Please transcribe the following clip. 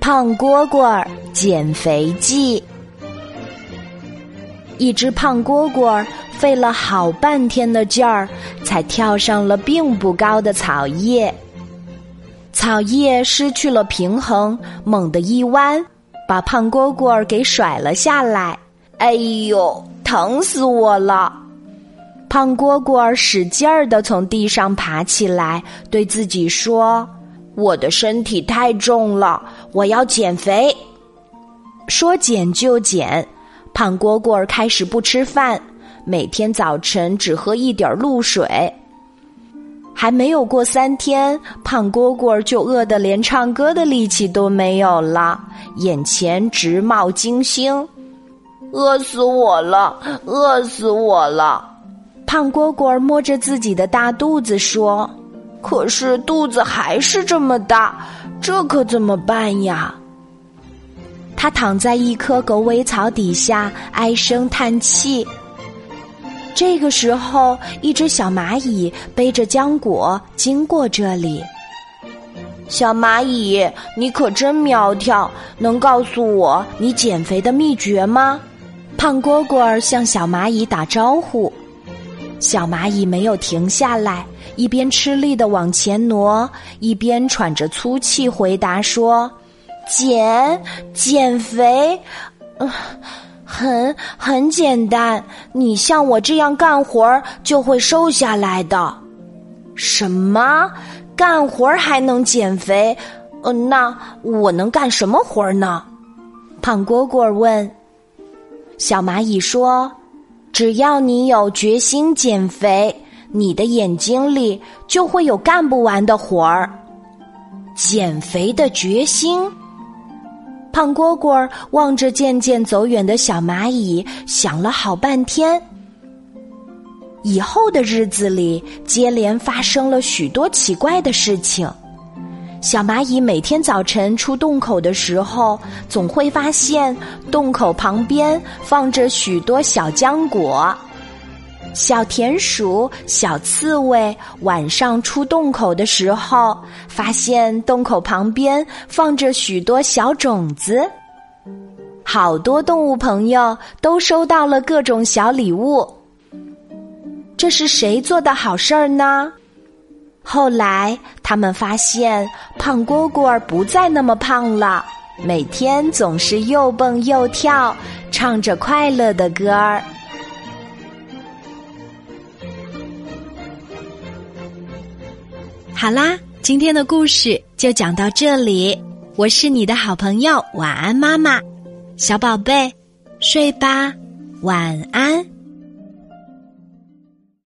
胖蝈蝈减肥记。一只胖蝈蝈费了好半天的劲儿，才跳上了并不高的草叶。草叶失去了平衡，猛地一弯，把胖蝈蝈给甩了下来。哎呦，疼死我了！胖蝈蝈使劲儿地从地上爬起来，对自己说：“我的身体太重了，我要减肥。”说减就减。胖蝈蝈开始不吃饭，每天早晨只喝一点露水。还没有过三天，胖蝈蝈就饿得连唱歌的力气都没有了，眼前直冒金星，饿死我了，饿死我了！胖蝈蝈摸着自己的大肚子说：“可是肚子还是这么大，这可怎么办呀？”他躺在一棵狗尾草底下，唉声叹气。这个时候，一只小蚂蚁背着浆果经过这里。小蚂蚁，你可真苗条，能告诉我你减肥的秘诀吗？胖蝈蝈向小蚂蚁打招呼。小蚂蚁没有停下来，一边吃力的往前挪，一边喘着粗气回答说。减减肥，嗯，很很简单。你像我这样干活儿，就会瘦下来的。什么？干活儿还能减肥？嗯，那我能干什么活儿呢？胖蝈蝈问。小蚂蚁说：“只要你有决心减肥，你的眼睛里就会有干不完的活儿。减肥的决心。”胖蝈蝈望着渐渐走远的小蚂蚁，想了好半天。以后的日子里，接连发生了许多奇怪的事情。小蚂蚁每天早晨出洞口的时候，总会发现洞口旁边放着许多小浆果。小田鼠、小刺猬晚上出洞口的时候，发现洞口旁边放着许多小种子。好多动物朋友都收到了各种小礼物。这是谁做的好事儿呢？后来他们发现胖蝈蝈不再那么胖了，每天总是又蹦又跳，唱着快乐的歌儿。好啦，今天的故事就讲到这里。我是你的好朋友晚安妈妈，小宝贝，睡吧，晚安。